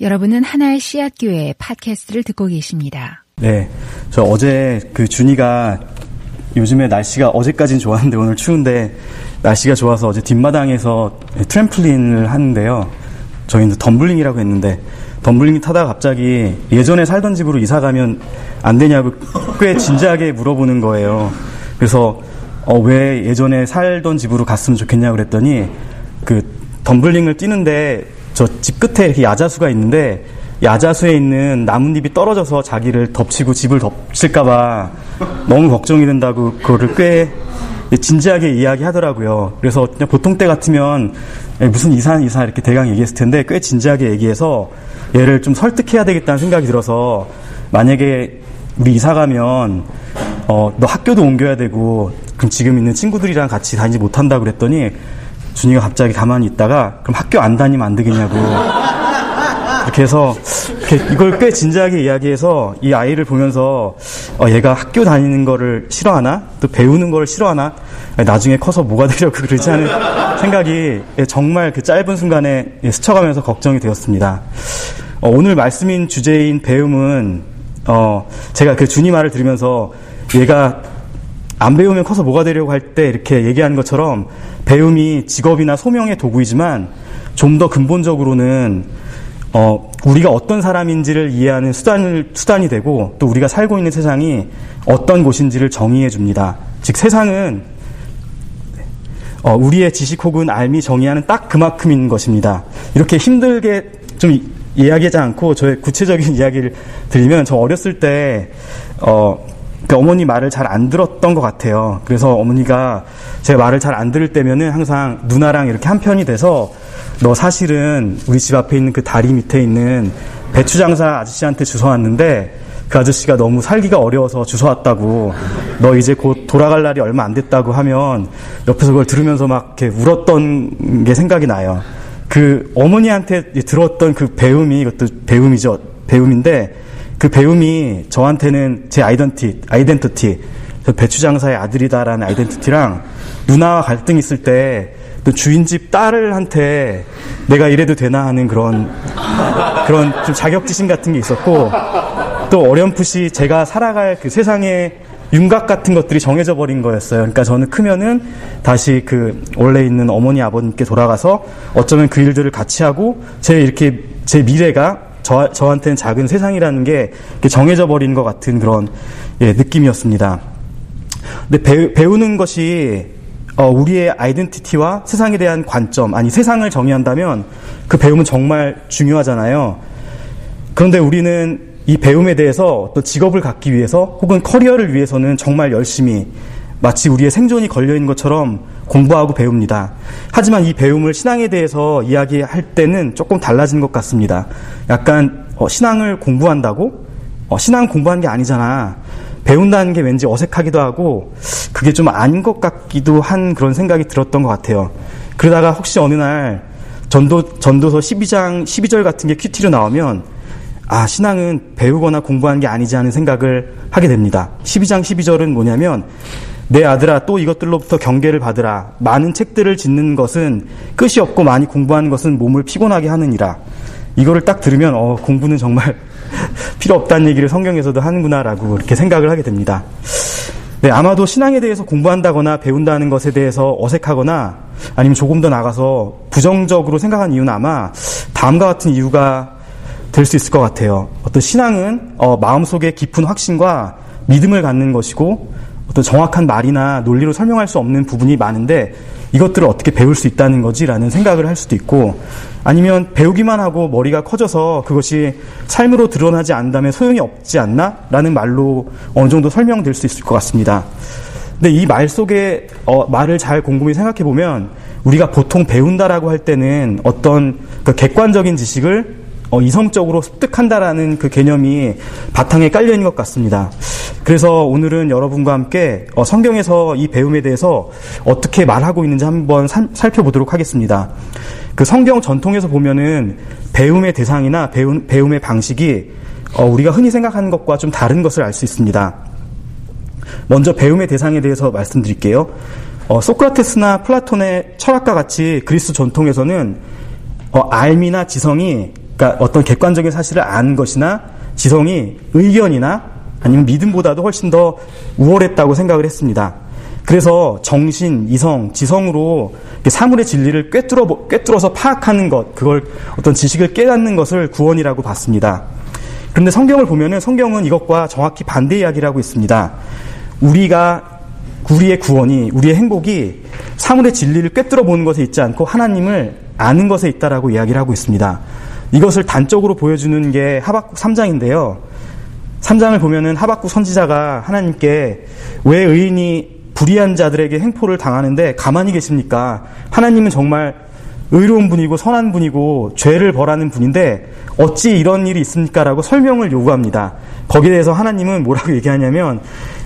여러분은 하나의 씨앗 교회 팟캐스트를 듣고 계십니다. 네. 저 어제 그 준이가 요즘에 날씨가 어제까진 좋았는데 오늘 추운데 날씨가 좋아서 어제 뒷마당에서 트램플린을 하는데요. 저희는 덤블링이라고 했는데 덤블링 타다가 갑자기 예전에 살던 집으로 이사 가면 안 되냐고 꽤 진지하게 물어보는 거예요. 그래서 어, 왜 예전에 살던 집으로 갔으면 좋겠냐고 그랬더니 그 덤블링을 뛰는데 저 집 끝에 이렇게 야자수가 있는데 야자수에 있는 나뭇잎이 떨어져서 자기를 덮치고 집을 덮칠까봐 너무 걱정이 된다고 그거를 꽤 진지하게 이야기하더라고요. 그래서 그냥 보통 때 같으면 무슨 이사 이사 이렇게 대강 얘기했을 텐데 꽤 진지하게 얘기해서 얘를 좀 설득해야 되겠다는 생각이 들어서 만약에 우리 이사 가면 어, 너 학교도 옮겨야 되고 그럼 지금 있는 친구들이랑 같이 다니지 못한다 그랬더니 준이가 갑자기 가만히 있다가 그럼 학교 안 다니면 안 되겠냐고. 이렇게 해서 이렇게 이걸 꽤 진지하게 이야기해서 이 아이를 보면서 어, 얘가 학교 다니는 거를 싫어하나? 또 배우는 거를 싫어하나? 나중에 커서 뭐가 되려고 그러지 않은 생각이 정말 그 짧은 순간에 스쳐가면서 걱정이 되었습니다. 어, 오늘 말씀인 주제인 배움은 어, 제가 그 준이 말을 들으면서 얘가 안 배우면 커서 뭐가 되려고 할 때 이렇게 얘기하는 것처럼 배움이 직업이나 소명의 도구이지만 좀 더 근본적으로는 어, 우리가 어떤 사람인지를 이해하는 수단을, 수단이 되고 또 우리가 살고 있는 세상이 어떤 곳인지를 정의해 줍니다. 즉, 세상은 어, 우리의 지식 혹은 알미 정의하는 딱 그만큼인 것입니다. 이렇게 힘들게 좀 이야기하지 않고 저의 구체적인 이야기를 드리면 저 어렸을 때, 어, 그 어머니 말을 잘 안 들었던 것 같아요. 그래서 어머니가 제 말을 잘 안 들을 때면은 항상 누나랑 이렇게 한 편이 돼서 너 사실은 우리 집 앞에 있는 그 다리 밑에 있는 배추 장사 아저씨한테 주워 왔는데 그 아저씨가 너무 살기가 어려워서 주워 왔다고 너 이제 곧 돌아갈 날이 얼마 안 됐다고 하면 옆에서 그걸 들으면서 막 이렇게 울었던 게 생각이 나요. 그 어머니한테 들었던 그 배움이 이것도 배움이죠. 배움인데 그 배움이 저한테는 제 아이덴티, 아이덴티티, 배추장사의 아들이다라는 아이덴티티랑 누나와 갈등 있을 때 또 주인집 딸을한테 내가 이래도 되나 하는 그런 그런 좀 자격지심 같은 게 있었고 또 어렴풋이 제가 살아갈 그 세상의 윤곽 같은 것들이 정해져 버린 거였어요. 그러니까 저는 크면은 다시 그 원래 있는 어머니 아버님께 돌아가서 어쩌면 그 일들을 같이 하고 제 이렇게 제 미래가 저, 저한테는 작은 세상이라는 게 정해져 버리는 것 같은 그런 예, 느낌이었습니다. 근데 배우, 는 것이 어, 우리의 아이덴티티와 세상에 대한 관점, 아니 세상을 정의한다면 그 배움은 정말 중요하잖아요. 그런데 우리는 이 배움에 대해서 또 직업을 갖기 위해서 혹은 커리어를 위해서는 정말 열심히 마치 우리의 생존이 걸려있는 것처럼 공부하고 배웁니다. 하지만 이 배움을 신앙에 대해서 이야기할 때는 조금 달라진 것 같습니다. 약간 어, 신앙을 공부한다고? 어, 신앙 공부하는 게 아니잖아. 배운다는 게 왠지 어색하기도 하고 그게 좀 아닌 것 같기도 한 그런 생각이 들었던 것 같아요. 그러다가 혹시 어느 날 전도, 전도서 12장, 12절 같은 게 큐티로 나오면 아, 신앙은 배우거나 공부하는 게 아니지 하는 생각을 하게 됩니다. 12장 12절은 뭐냐면 내 아들아 또 이것들로부터 경계를 받으라. 많은 책들을 짓는 것은 끝이 없고 많이 공부하는 것은 몸을 피곤하게 하느니라. 이거를 딱 들으면 어, 공부는 정말 필요 없다는 얘기를 성경에서도 하는구나라고 이렇게 생각을 하게 됩니다. 네, 아마도 신앙에 대해서 공부한다거나 배운다는 것에 대해서 어색하거나 아니면 조금 더 나가서 부정적으로 생각한 이유는 아마 다음과 같은 이유가 될 수 있을 것 같아요. 어떤 신앙은 어, 마음속에 깊은 확신과 믿음을 갖는 것이고 어떤 정확한 말이나 논리로 설명할 수 없는 부분이 많은데 이것들을 어떻게 배울 수 있다는 거지라는 생각을 할 수도 있고 아니면 배우기만 하고 머리가 커져서 그것이 삶으로 드러나지 않다면 소용이 없지 않나? 라는 말로 어느 정도 설명될 수 있을 것 같습니다. 근데 이 말 속에 어, 말을 잘 곰곰이 생각해 보면 우리가 보통 배운다라고 할 때는 어떤 그 객관적인 지식을 어, 이성적으로 습득한다라는 그 개념이 바탕에 깔려 있는 것 같습니다. 그래서 오늘은 여러분과 함께 어, 성경에서 이 배움에 대해서 어떻게 말하고 있는지 한번 살, 살펴보도록 하겠습니다. 그 성경 전통에서 보면은 배움의 대상이나 배움, 배움의 방식이 어, 우리가 흔히 생각하는 것과 좀 다른 것을 알 수 있습니다. 먼저 배움의 대상에 대해서 말씀드릴게요. 어, 소크라테스나 플라톤의 철학과 같이 그리스 전통에서는 어, 알미나 지성이 그러니까 어떤 객관적인 사실을 아는 것이나 지성이 의견이나 아니면 믿음보다도 훨씬 더 우월했다고 생각을 했습니다. 그래서 정신, 이성, 지성으로 사물의 진리를 꿰뚫어, 꿰뚫어서 파악하는 것, 그걸 어떤 지식을 깨닫는 것을 구원이라고 봤습니다. 그런데 성경을 보면은 성경은 이것과 정확히 반대 이야기를 하고 있습니다. 우리가 우리의 구원이 우리의 행복이 사물의 진리를 꿰뚫어 보는 것에 있지 않고 하나님을 아는 것에 있다라고 이야기를 하고 있습니다. 이것을 단적으로 보여주는 게 하박국 3장인데요. 3장을 보면은 하박국 선지자가 하나님께 왜 의인이 불의한 자들에게 행포를 당하는데 가만히 계십니까? 하나님은 정말 의로운 분이고 선한 분이고 죄를 벌하는 분인데 어찌 이런 일이 있습니까? 라고 설명을 요구합니다. 거기에 대해서 하나님은 뭐라고 얘기하냐면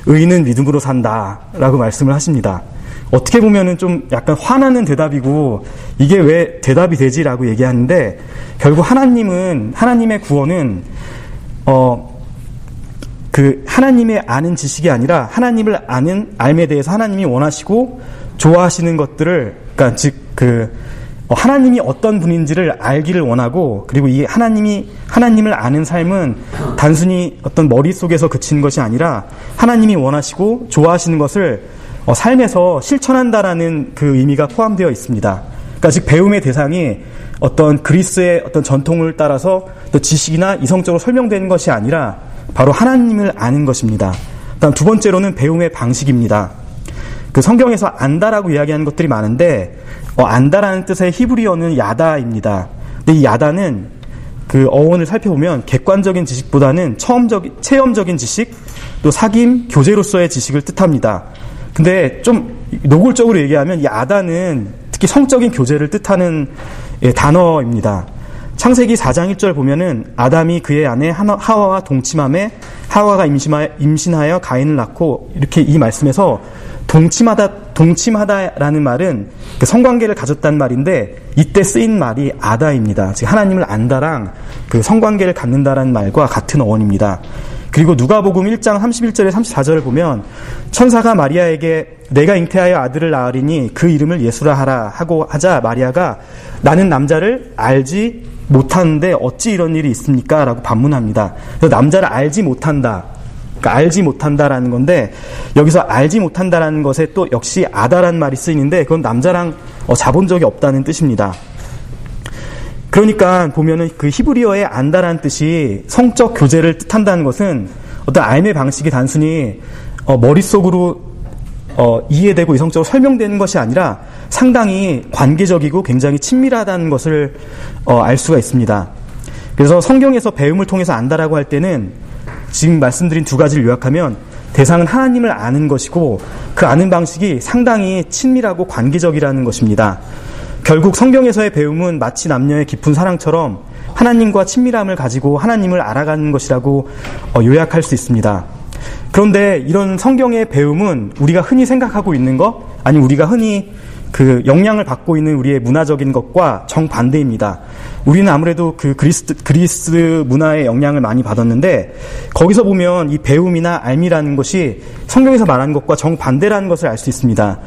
의인은 믿음으로 산다 라고 말씀을 하십니다. 어떻게 보면은 좀 약간 화나는 대답이고 이게 왜 대답이 되지라고 얘기하는데 결국 하나님은 하나님의 구원은 어 그 하나님의 아는 지식이 아니라 하나님을 아는 알에 대해서 하나님이 원하시고 좋아하시는 것들을 그러니까 즉그 어, 하나님이 어떤 분인지를 알기를 원하고 그리고 이 하나님이 하나님을 아는 삶은 단순히 어떤 머릿속에서 그치는 것이 아니라 하나님이 원하시고 좋아하시는 것을 어, 삶에서 실천한다라는 그 의미가 포함되어 있습니다. 그러니까 즉 배움의 대상이 어떤 그리스의 어떤 전통을 따라서 또 지식이나 이성적으로 설명되는 것이 아니라 바로 하나님을 아는 것입니다. 다음 두 번째로는 배움의 방식입니다. 그 성경에서 안다라고 이야기하는 것들이 많은데 어, 안다라는 뜻의 히브리어는 야다입니다. 근데 이 야다는 그 어원을 살펴보면 객관적인 지식보다는 처음적 체험적인 지식, 또 사귐, 교제로서의 지식을 뜻합니다. 근데 좀 노골적으로 얘기하면 이 아다는 특히 성적인 교제를 뜻하는 예, 단어입니다. 창세기 4장 1절 보면은 아담이 그의 아내 하와와 동침함에 하와가 임신하여 가인을 낳고 이렇게 이 말씀에서 동침하다, 동침하다라는 말은 그 성관계를 가졌단 말인데 이때 쓰인 말이 아다입니다. 즉 하나님을 안다랑 그 성관계를 갖는다라는 말과 같은 어원입니다. 그리고 누가복음 1장 31절에 34절을 보면 천사가 마리아에게 내가 잉태하여 아들을 낳으리니 그 이름을 예수라 하라 하고 하자 마리아가 나는 남자를 알지 못하는데 어찌 이런 일이 있습니까? 라고 반문합니다. 그래서 남자를 알지 못한다. 그러니까 알지 못한다라는 건데 여기서 알지 못한다라는 것에 또 역시 아다라는 말이 쓰이는데 그건 남자랑 어, 자본 적이 없다는 뜻입니다. 그러니까 보면은 그 히브리어의 안다라는 뜻이 성적 교제를 뜻한다는 것은 어떤 알의 방식이 단순히 어, 머릿속으로 어, 이해되고 이성적으로 설명되는 것이 아니라 상당히 관계적이고 굉장히 친밀하다는 것을 어, 알 수가 있습니다. 그래서 성경에서 배움을 통해서 안다라고 할 때는 지금 말씀드린 두 가지를 요약하면 대상은 하나님을 아는 것이고 그 아는 방식이 상당히 친밀하고 관계적이라는 것입니다. 결국 성경에서의 배움은 마치 남녀의 깊은 사랑처럼 하나님과 친밀함을 가지고 하나님을 알아가는 것이라고 어, 요약할 수 있습니다. 그런데 이런 성경의 배움은 우리가 흔히 생각하고 있는 것, 아니 우리가 흔히 그 영향을 받고 있는 우리의 문화적인 것과 정반대입니다. 우리는 아무래도 그 그리스, 그리스 문화의 영향을 많이 받았는데 거기서 보면 이 배움이나 알미라는 것이 성경에서 말하는 것과 정반대라는 것을 알 수 있습니다.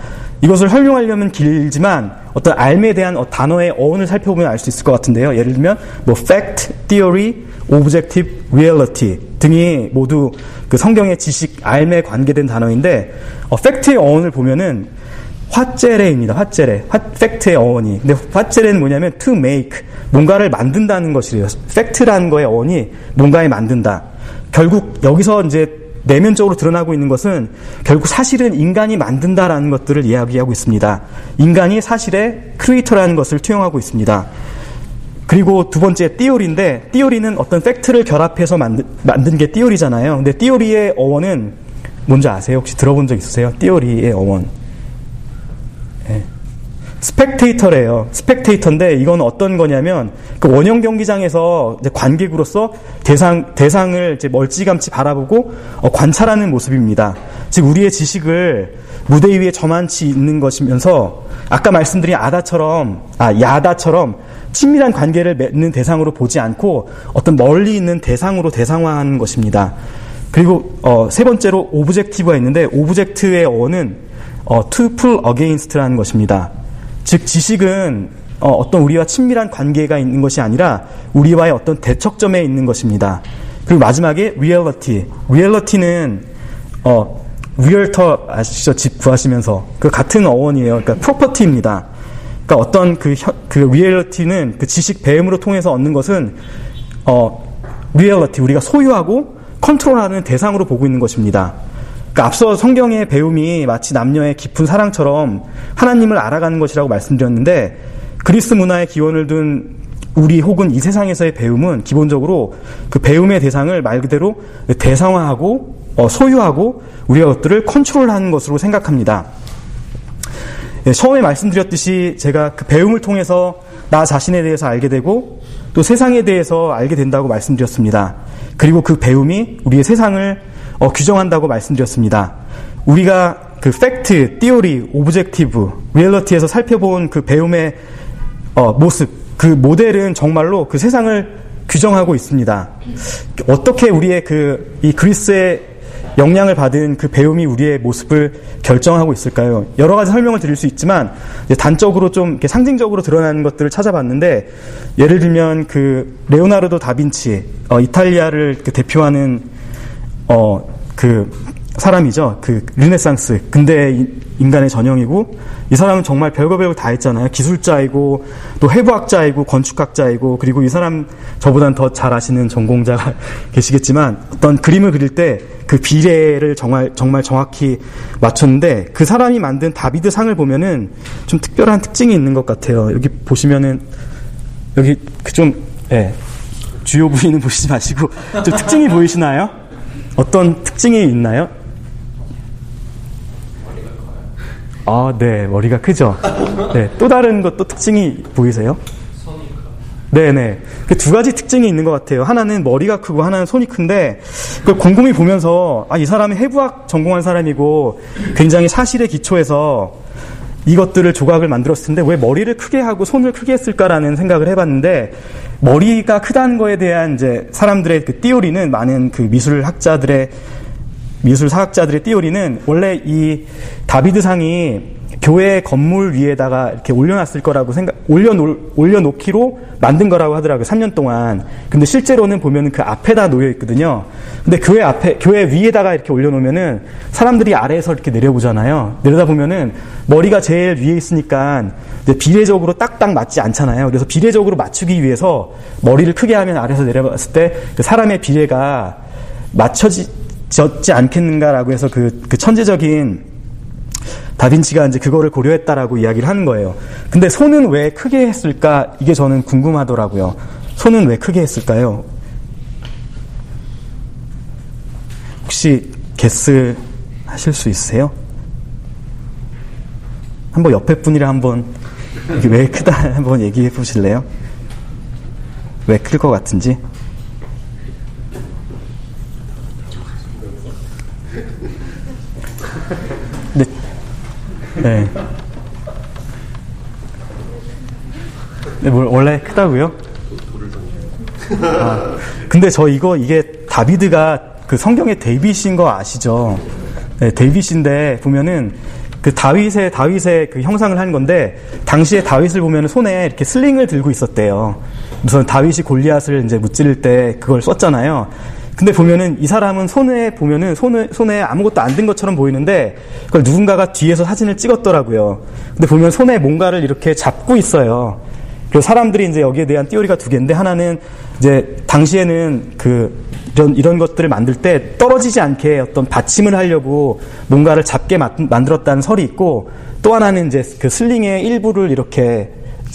이것을 설명하려면 길지만 어떤 알에 대한 어, 단어의 어원을 살펴보면 알 수 있을 것 같은데요. 예를 들면 뭐 fact, theory, objective, reality 등이 모두 그 성경의 지식, 알에 관계된 단어인데 어, 팩트의 어원을 보면은 facere입니다. facere. 화, fact의 어원이. 근데 facere는 뭐냐면 to make. 뭔가를 만든다는 것이래요. fact라는 거의 어원이 뭔가에 만든다. 결국 여기서 이제 내면적으로 드러나고 있는 것은 결국 사실은 인간이 만든다라는 것들을 이야기하고 있습니다. 인간이 사실의 creator라는 것을 투영하고 있습니다. 그리고 두 번째 theory인데 theory는 어떤 fact를 결합해서 만든, 만든 게 theory잖아요. 근데 theory의 어원은 뭔지 아세요? 혹시 들어본 적 있으세요? 띠오리의 어원. 네. 스펙테이터래요. 스펙테이터인데 이건 어떤 거냐면 그 원형 경기장에서 관객으로서 대상 대상을 이제 멀찌감치 바라보고 어, 관찰하는 모습입니다. 즉 우리의 지식을 무대 위에 저만치 있는 것이면서 아까 말씀드린 아다처럼 아 야다처럼 친밀한 관계를 맺는 대상으로 보지 않고 어떤 멀리 있는 대상으로 대상화하는 것입니다. 그리고 어, 세 번째로 objective가 있는데 object의 어는 어, to put against라는 것입니다. 즉 지식은 어, 떤 우리와 친밀한 관계가 있는 것이 아니라 우리와의 어떤 대척점에 있는 것입니다. 그리고 마지막에 reality. reality는 어, realtor 아시죠? 집 구하시면서 그 같은 어원이에요. 그러니까 property입니다. 그러니까 어떤 그, 그 reality는 그 지식 배움으로 통해서 얻는 것은 어, 리얼리티 우리가 소유하고 컨트롤하는 대상으로 보고 있는 것입니다. 그러니까 앞서 성경의 배움이 마치 남녀의 깊은 사랑처럼 하나님을 알아가는 것이라고 말씀드렸는데 그리스 문화의 기원을 둔 우리 혹은 이 세상에서의 배움은 기본적으로 그 배움의 대상을 말 그대로 대상화하고 어, 소유하고 우리가 것들을 컨트롤하는 것으로 생각합니다. 예, 처음에 말씀드렸듯이 제가 그 배움을 통해서 나 자신에 대해서 알게 되고 또 세상에 대해서 알게 된다고 말씀드렸습니다. 그리고 그 배움이 우리의 세상을 어, 규정한다고 말씀드렸습니다. 우리가 그 fact, theory, objective, reality에서 살펴본 그 배움의 어, 모습, 그 모델은 정말로 그 세상을 규정하고 있습니다. 어떻게 우리의 그 이 그리스의 영향을 받은 그 배움이 우리의 모습을 결정하고 있을까요? 여러 가지 설명을 드릴 수 있지만 단적으로 좀 상징적으로 드러나는 것들을 찾아봤는데 예를 들면 그 레오나르도 다빈치 어, 이탈리아를 그 대표하는 어, 그 사람이죠. 그 르네상스 근대 인간의 전형이고 이 사람은 정말 별거 별거 다 했잖아요. 기술자이고 또 해부학자이고 건축학자이고 그리고 이 사람 저보단 더 잘 아시는 전공자가 계시겠지만 어떤 그림을 그릴 때 그 비례를 정말 정말 정확히 맞췄는데 그 사람이 만든 다비드 상을 보면은 좀 특별한 특징이 있는 것 같아요. 여기 보시면은 여기 그좀 예, 주요 부위는 보시지 마시고 좀 특징이 보이시나요? 어떤 특징이 있나요? 아, 네, 머리가 크죠. 네, 또 다른 것도 특징이 보이세요? 네네. 그 두 가지 특징이 있는 것 같아요. 하나는 머리가 크고 하나는 손이 큰데, 그 곰곰이 보면서, 아, 이 사람이 해부학 전공한 사람이고, 굉장히 사실에 기초해서 이것들을 조각을 만들었을 텐데, 왜 머리를 크게 하고 손을 크게 했을까라는 생각을 해봤는데, 머리가 크다는 거에 대한 이제 사람들의 그 띠오리는 많은 그 미술학자들의 미술 사학자들의 띠오리는 원래 이 다비드상이 교회 건물 위에다가 이렇게 올려놨을 거라고 생각, 올려놓, 올려놓기로 만든 거라고 하더라고요. 3년 동안. 근데 실제로는 보면 그 앞에다 놓여 있거든요. 근데 교회 앞에, 교회 위에다가 이렇게 올려놓으면은 사람들이 아래에서 이렇게 내려보잖아요. 내려다 보면은 머리가 제일 위에 있으니까 비례적으로 딱딱 맞지 않잖아요. 그래서 비례적으로 맞추기 위해서 머리를 크게 하면 아래에서 내려봤을 때 그 사람의 비례가 맞춰지, 졌지 않겠는가라고 해서 그, 그 천재적인 다빈치가 이제 그거를 고려했다라고 이야기를 하는 거예요. 근데 손은 왜 크게 했을까? 이게 저는 궁금하더라고요. 손은 왜 크게 했을까요? 혹시 게스 하실 수 있으세요? 한번 옆에 분이랑 한번 왜 크다 한번 얘기해 보실래요? 왜 클 것 같은지? 네. 네, 뭘, 원래 크다고요? 아, 근데 저 이거 이게 다비드가 그 성경의 데이빗인 거 아시죠? 네, 데이빗인데 보면은 그 다윗의 다윗의 그 형상을 한 건데 당시에 다윗을 보면 손에 이렇게 sling을 들고 있었대요. 우선 다윗이 골리앗을 이제 무찌를 때 그걸 썼잖아요. 근데 보면은 이 사람은 손에 보면은 손에, 손에 아무것도 안 든 것처럼 보이는데 그걸 누군가가 뒤에서 사진을 찍었더라고요. 근데 보면 손에 뭔가를 이렇게 잡고 있어요. 그래서 사람들이 이제 여기에 대한 띠오리가 두 개인데 하나는 이제 당시에는 그 이런 이런 것들을 만들 때 떨어지지 않게 어떤 받침을 하려고 뭔가를 잡게 만들었다는 설이 있고 또 하나는 이제 그 슬링의 일부를 이렇게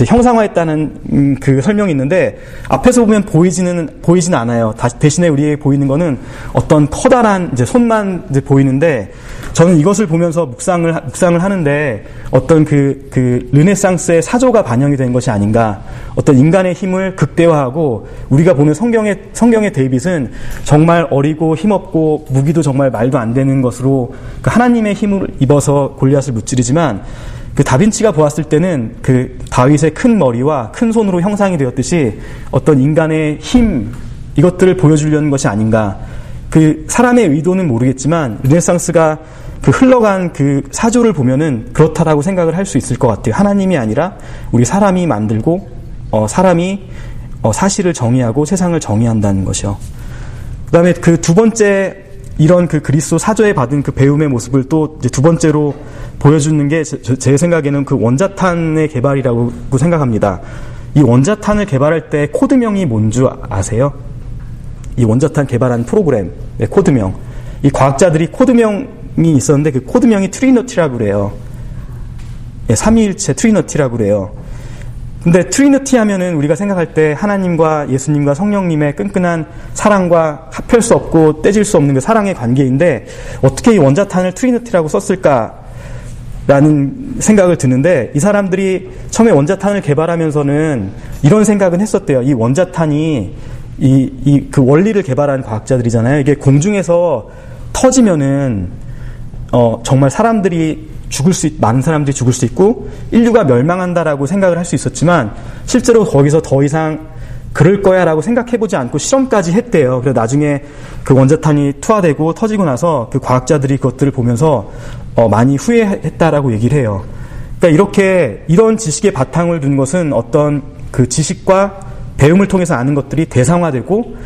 형상화했다는 음, 그 설명이 있는데 앞에서 보면 보이지는 보이지는 않아요. 다, 대신에 우리에게 보이는 거는 어떤 커다란 이제 손만 이제 보이는데 저는 이것을 보면서 묵상을 묵상을 하는데 어떤 그, 그 르네상스의 사조가 반영이 된 것이 아닌가. 어떤 인간의 힘을 극대화하고 우리가 보는 성경의 성경의 데이빗은 정말 어리고 힘없고 무기도 정말 말도 안 되는 것으로 그 하나님의 힘을 입어서 골리앗을 무찌르지만 그 다빈치가 보았을 때는 그 다윗의 큰 머리와 큰 손으로 형상이 되었듯이 어떤 인간의 힘 이것들을 보여주려는 것이 아닌가. 그 사람의 의도는 모르겠지만 르네상스가 그 흘러간 그 사조를 보면은 그렇다라고 생각을 할 수 있을 것 같아요. 하나님이 아니라 우리 사람이 만들고 어, 사람이 어, 사실을 정의하고 세상을 정의한다는 것이요. 그다음에 그 두 번째 이런 그 그리스도 사조에 받은 그 배움의 모습을 또 두 번째로 보여주는 게 제 생각에는 그 원자탄의 개발이라고 생각합니다. 이 원자탄을 개발할 때 코드명이 뭔 줄 아세요? 이 원자탄 개발한 프로그램, 네, 코드명. 이 과학자들이 코드명이 있었는데 그 코드명이 Trinity라고 그래요. 예, 삼위일체 Trinity라고 그래요. 근데 Trinity 하면은 우리가 생각할 때 하나님과 예수님과 성령님의 끈끈한 사랑과 합할 수 없고 떼질 수 없는 그 사랑의 관계인데 어떻게 이 원자탄을 Trinity라고 썼을까? 라는 생각을 드는데 이 사람들이 처음에 원자탄을 개발하면서는 이런 생각은 했었대요. 이 원자탄이 이, 이, 그 원리를 개발한 과학자들이잖아요. 이게 공중에서 터지면은, 어, 정말 사람들이 죽을 수, 있, 많은 사람들이 죽을 수 있고, 인류가 멸망한다라고 생각을 할 수 있었지만, 실제로 거기서 더 이상 그럴 거야 라고 생각해보지 않고 실험까지 했대요. 그래서 나중에 그 원자탄이 투하되고 터지고 나서 그 과학자들이 그것들을 보면서 어, 많이 후회했다라고 얘기를 해요. 그러니까 이렇게 이런 지식의 바탕을 둔 것은 어떤 그 지식과 배움을 통해서 아는 것들이 대상화되고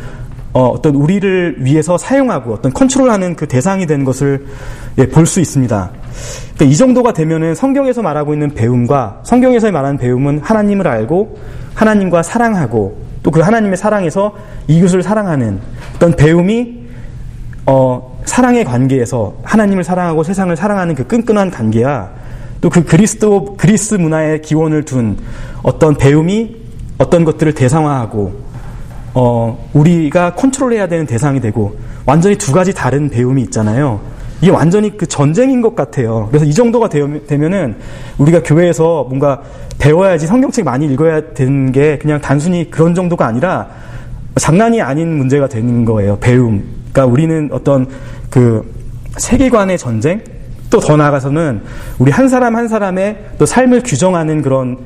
어, 어떤 우리를 위해서 사용하고 어떤 컨트롤하는 그 대상이 된 것을 예, 볼 수 있습니다. 그러니까 이 정도가 되면은 성경에서 말하고 있는 배움과 성경에서 말하는 배움은 하나님을 알고 하나님과 사랑하고 또 그 하나님의 사랑에서 이웃을 사랑하는 어떤 배움이 어, 사랑의 관계에서 하나님을 사랑하고 세상을 사랑하는 그 끈끈한 관계와 또 그 그리스도 그리스 문화의 기원을 둔 어떤 배움이 어떤 것들을 대상화하고 어, 우리가 컨트롤해야 되는 대상이 되고 완전히 두 가지 다른 배움이 있잖아요. 이게 완전히 그 전쟁인 것 같아요. 그래서 이 정도가 되면은 우리가 교회에서 뭔가 배워야지 성경책 많이 읽어야 되는 게 그냥 단순히 그런 정도가 아니라 장난이 아닌 문제가 되는 거예요. 배움. 그러니까 우리는 어떤 그 세계관의 전쟁 또 더 나아가서는 우리 한 사람 한 사람의 또 삶을 규정하는 그런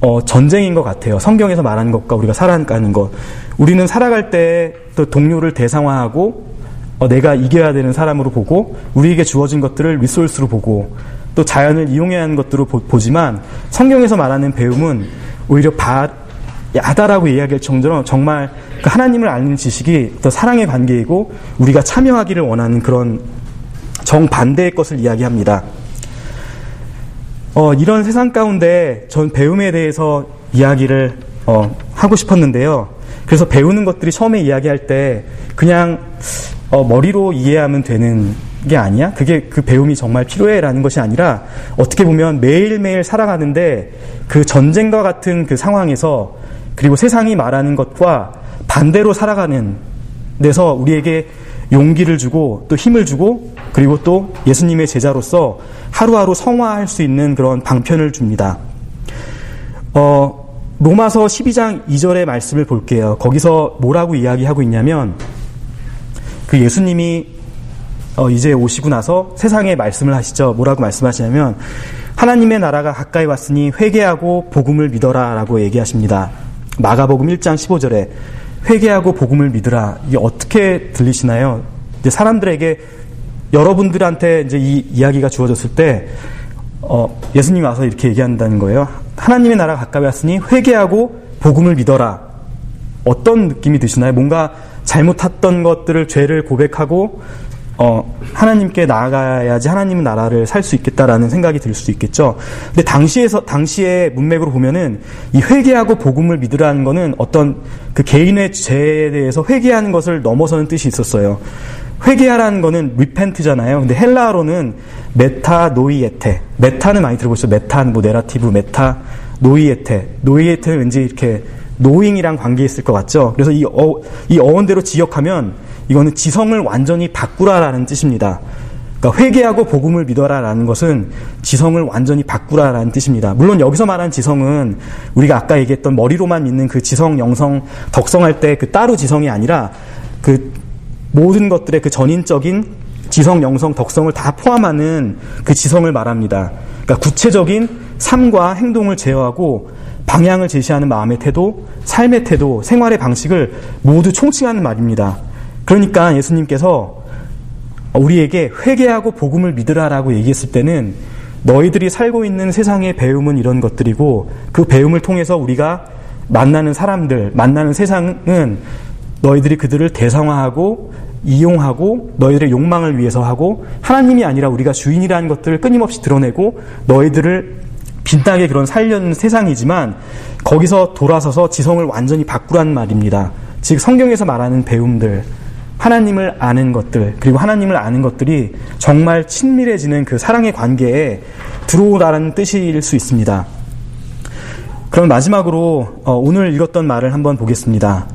어, 전쟁인 것 같아요. 성경에서 말하는 것과 우리가 살아가는 것. 우리는 살아갈 때 또 동료를 대상화하고 어, 내가 이겨야 되는 사람으로 보고 우리에게 주어진 것들을 리소스로 보고 또 자연을 이용해야 하는 것들로 보, 지만 성경에서 말하는 배움은 오히려 바, 야다라고 이야기할 정도로 정말 그 하나님을 아는 지식이 더 사랑의 관계이고 우리가 참여하기를 원하는 그런 정반대의 것을 이야기합니다. 어, 이런 세상 가운데 전 배움에 대해서 이야기를 어, 하고 싶었는데요. 그래서 배우는 것들이 처음에 이야기할 때 그냥 어, 머리로 이해하면 되는 게 아니야? 그게 그 배움이 정말 필요해 라는 것이 아니라 어떻게 보면 매일매일 살아가는데 그 전쟁과 같은 그 상황에서 그리고 세상이 말하는 것과 반대로 살아가는 데서 우리에게 용기를 주고 또 힘을 주고 그리고 또 예수님의 제자로서 하루하루 성화할 수 있는 그런 방편을 줍니다. 어, 로마서 12장 2절의 말씀을 볼게요. 거기서 뭐라고 이야기하고 있냐면 그 예수님이 어, 이제 오시고 나서 세상에 말씀을 하시죠. 뭐라고 말씀하시냐면 하나님의 나라가 가까이 왔으니 회개하고 복음을 믿어라라고 얘기하십니다. 마가복음 1장 15절에 회개하고 복음을 믿으라. 이게 어떻게 들리시나요? 이제 사람들에게 여러분들한테 이제 이 이야기가 주어졌을 때 어, 예수님이 와서 이렇게 얘기한다는 거예요. 하나님의 나라가 가까이 왔으니 회개하고 복음을 믿어라. 어떤 느낌이 드시나요? 뭔가 잘못했던 것들을 죄를 고백하고 어, 하나님께 나아가야지 하나님의 나라를 살 수 있겠다라는 생각이 들수 있겠죠. 근데 당시에서 당시의 문맥으로 보면은 이 회개하고 복음을 믿으라는 거는 어떤 그 개인의 죄에 대해서 회개하는 것을 넘어서는 뜻이 있었어요. 회개하라는 거는 repent잖아요. 근데 헬라어로는 메타 노이에테. 메타는 많이 들어보셨죠? 메타는 뭐 네라티브 메타 노이에테. 노이에테는 왠지 이렇게 노잉이랑 관계 있을 것 같죠. 그래서 이, 어, 이 어원대로 지역하면 이거는 지성을 완전히 바꾸라라는 뜻입니다. 그러니까 회개하고 복음을 믿어라라는 것은 지성을 완전히 바꾸라라는 뜻입니다. 물론 여기서 말한 지성은 우리가 아까 얘기했던 머리로만 믿는 그 지성, 영성, 덕성할 때 그 따로 지성이 아니라 그 모든 것들의 그 전인적인 지성, 영성, 덕성을 다 포함하는 그 지성을 말합니다. 그러니까 구체적인 삶과 행동을 제어하고 방향을 제시하는 마음의 태도, 삶의 태도, 생활의 방식을 모두 총칭하는 말입니다. 그러니까 예수님께서 우리에게 회개하고 복음을 믿으라라고 얘기했을 때는 너희들이 살고 있는 세상의 배움은 이런 것들이고 그 배움을 통해서 우리가 만나는 사람들, 만나는 세상은 너희들이 그들을 대상화하고 이용하고 너희들의 욕망을 위해서 하고 하나님이 아니라 우리가 주인이라는 것들을 끊임없이 드러내고 너희들을 빛나게 그런 살려는 세상이지만 거기서 돌아서서 지성을 완전히 바꾸란 말입니다. 즉 성경에서 말하는 배움들, 하나님을 아는 것들, 그리고 하나님을 아는 것들이 정말 친밀해지는 그 사랑의 관계에 들어오라는 뜻일 수 있습니다. 그럼 마지막으로 어, 오늘 읽었던 말을 한번 보겠습니다.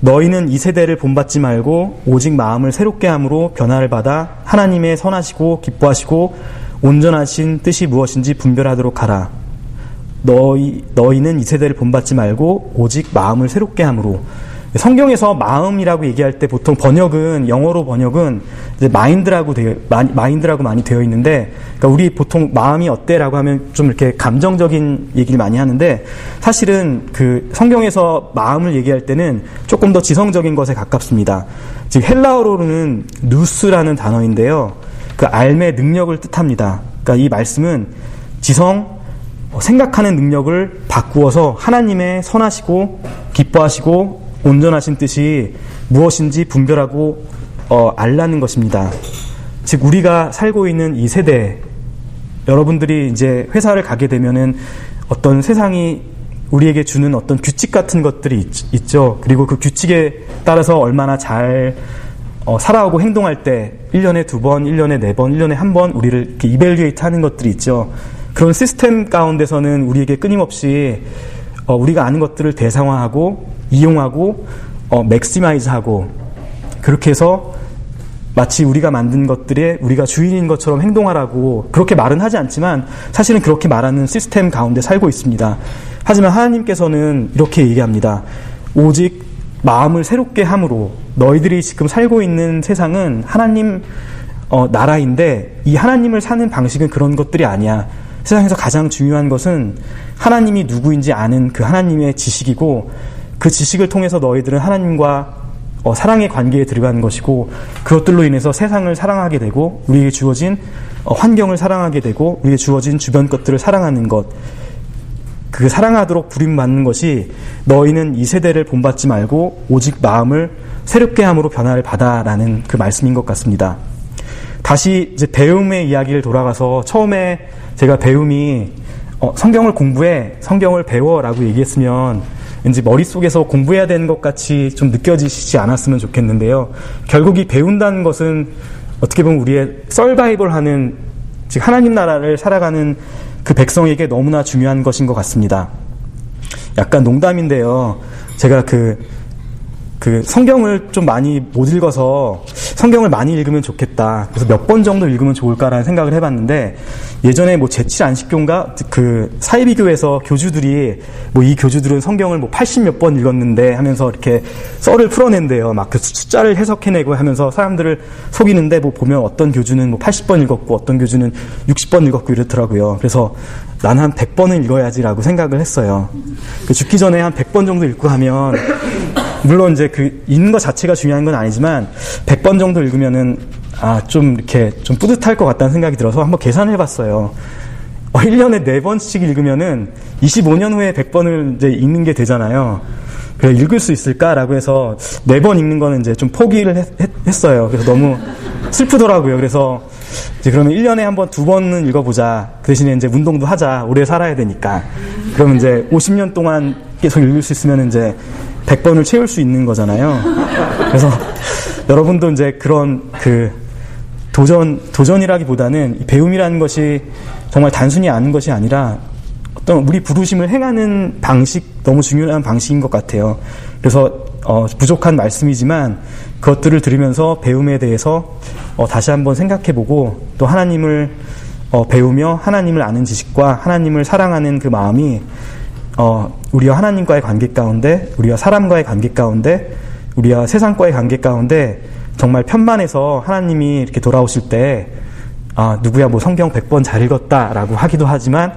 너희는 이 세대를 본받지 말고 오직 마음을 새롭게 함으로 변화를 받아 하나님의 선하시고 기뻐하시고 온전하신 뜻이 무엇인지 분별하도록 하라. 너희 너희는 이 세대를 본받지 말고 오직 마음을 새롭게 함으로 성경에서 마음이라고 얘기할 때 보통 번역은 영어로 번역은 마인드라고 되어 마인드라고 많이 되어 있는데 그러니까 우리 보통 마음이 어때라고 하면 좀 이렇게 감정적인 얘기를 많이 하는데 사실은 그 성경에서 마음을 얘기할 때는 조금 더 지성적인 것에 가깝습니다. 즉 헬라어로는 누스라는 단어인데요. 그 알의 능력을 뜻합니다. 그러니까 이 말씀은 지성 생각하는 능력을 바꾸어서 하나님의 선하시고 기뻐하시고 온전하신 뜻이 무엇인지 분별하고 어, 알라는 것입니다. 즉 우리가 살고 있는 이 세대 여러분들이 이제 회사를 가게 되면은 어떤 세상이 우리에게 주는 어떤 규칙 같은 것들이 있, 죠 그리고 그 규칙에 따라서 얼마나 잘 어, 살아오고 행동할 때 1년에 두 번, 1년에 네 번, 1년에 한 번 우리를 이렇게 evaluate 하는 것들이 있죠. 그런 시스템 가운데서는 우리에게 끊임없이 어, 우리가 아는 것들을 대상화하고 이용하고 어, maximize하고 그렇게 해서 마치 우리가 만든 것들에 우리가 주인인 것처럼 행동하라고 그렇게 말은 하지 않지만 사실은 그렇게 말하는 시스템 가운데 살고 있습니다. 하지만 하나님께서는 이렇게 얘기합니다. 오직 마음을 새롭게 함으로 너희들이 지금 살고 있는 세상은 하나님 어, 나라인데 이 하나님을 사는 방식은 그런 것들이 아니야. 세상에서 가장 중요한 것은 하나님이 누구인지 아는 그 하나님의 지식이고 그 지식을 통해서 너희들은 하나님과 어, 사랑의 관계에 들어가는 것이고 그것들로 인해서 세상을 사랑하게 되고 우리에게 주어진 어, 환경을 사랑하게 되고 우리에게 주어진 주변 것들을 사랑하는 것. 그 사랑하도록 부림받는 것이 너희는 이 세대를 본받지 말고 오직 마음을 새롭게 함으로 변화를 받아라는 그 말씀인 것 같습니다. 다시 이제 배움의 이야기를 돌아가서 처음에 제가 배움이 어, 성경을 공부해, 성경을 배워라고 얘기했으면 왠지 머릿속에서 공부해야 되는 것 같이 좀 느껴지시지 않았으면 좋겠는데요. 결국 이 배운다는 것은 어떻게 보면 우리의 썰바이벌 하는, 즉 하나님 나라를 살아가는 그 백성에게 너무나 중요한 것인 것 같습니다. 약간 농담인데요. 제가 그, 그 성경을 좀 많이 못 읽어서 성경을 많이 읽으면 좋겠다. 그래서 몇 번 정도 읽으면 좋을까라는 생각을 해봤는데 예전에 뭐 제칠 안식교인가 그 사이비교에서 교주들이 뭐 이 교주들은 성경을 뭐 80 몇 번 읽었는데 하면서 이렇게 썰을 풀어낸대요. 막 그 숫자를 해석해내고 하면서 사람들을 속이는데 뭐 보면 어떤 교주는 뭐 80번 읽었고 어떤 교주는 60번 읽었고 이렇더라고요. 그래서 나는 한 100번은 읽어야지라고 생각을 했어요. 그 죽기 전에 한 100번 정도 읽고 하면 물론 이제 그 읽는 것 자체가 중요한 건 아니지만 100번 정도 읽으면은 아, 좀 이렇게 좀 뿌듯할 것 같다는 생각이 들어서 한번 계산을 해봤어요. 어, 1년에 4번씩 읽으면은 25년 후에 100번을 이제 읽는 게 되잖아요. 그래, 읽을 수 있을까라고 해서 4번 읽는 거는 이제 좀 포기를 했, 어요 그래서 너무 슬프더라고요. 그래서 이제 그러면 1년에 한 번, 두 번은 읽어보자. 그 대신에 이제 운동도 하자. 오래 살아야 되니까. 그러면 이제 50년 동안 계속 읽을 수 있으면 이제 100번을 채울 수 있는 거잖아요. 그래서 여러분도 이제 그런 그 도전, 도전이라기보다는 배움이라는 것이 정말 단순히 아는 것이 아니라 어떤 우리 부르심을 행하는 방식, 너무 중요한 방식인 것 같아요. 그래서 어, 부족한 말씀이지만 그것들을 들으면서 배움에 대해서 어, 다시 한번 생각해보고 또 하나님을 어, 배우며 하나님을 아는 지식과 하나님을 사랑하는 그 마음이 어, 우리와 하나님과의 관계 가운데, 우리와 사람과의 관계 가운데, 우리와 세상과의 관계 가운데 정말 편만해서 하나님이 이렇게 돌아오실 때, 아, 누구야 뭐 성경 100번 잘 읽었다라고 하기도 하지만,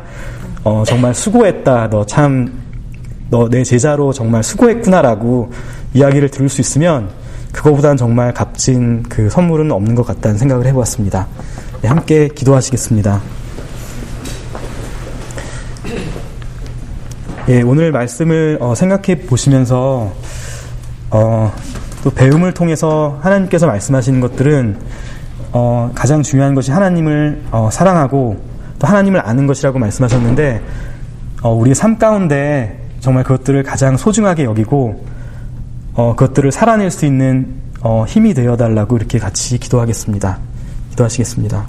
어, 정말 수고했다. 너 참, 너 내 제자로 정말 수고했구나라고 이야기를 들을 수 있으면 그거보다는 정말 값진 그 선물은 없는 것 같다는 생각을 해보았습니다. 네, 함께 기도하시겠습니다. 예, 오늘 말씀을 어, 생각해 보시면서 어, 또 배움을 통해서 하나님께서 말씀하시는 것들은 어, 가장 중요한 것이 하나님을 어, 사랑하고 또 하나님을 아는 것이라고 말씀하셨는데 어, 우리의 삶 가운데 정말 그것들을 가장 소중하게 여기고 어, 그것들을 살아낼 수 있는 어, 힘이 되어 달라고 이렇게 같이 기도하겠습니다. 기도하시겠습니다.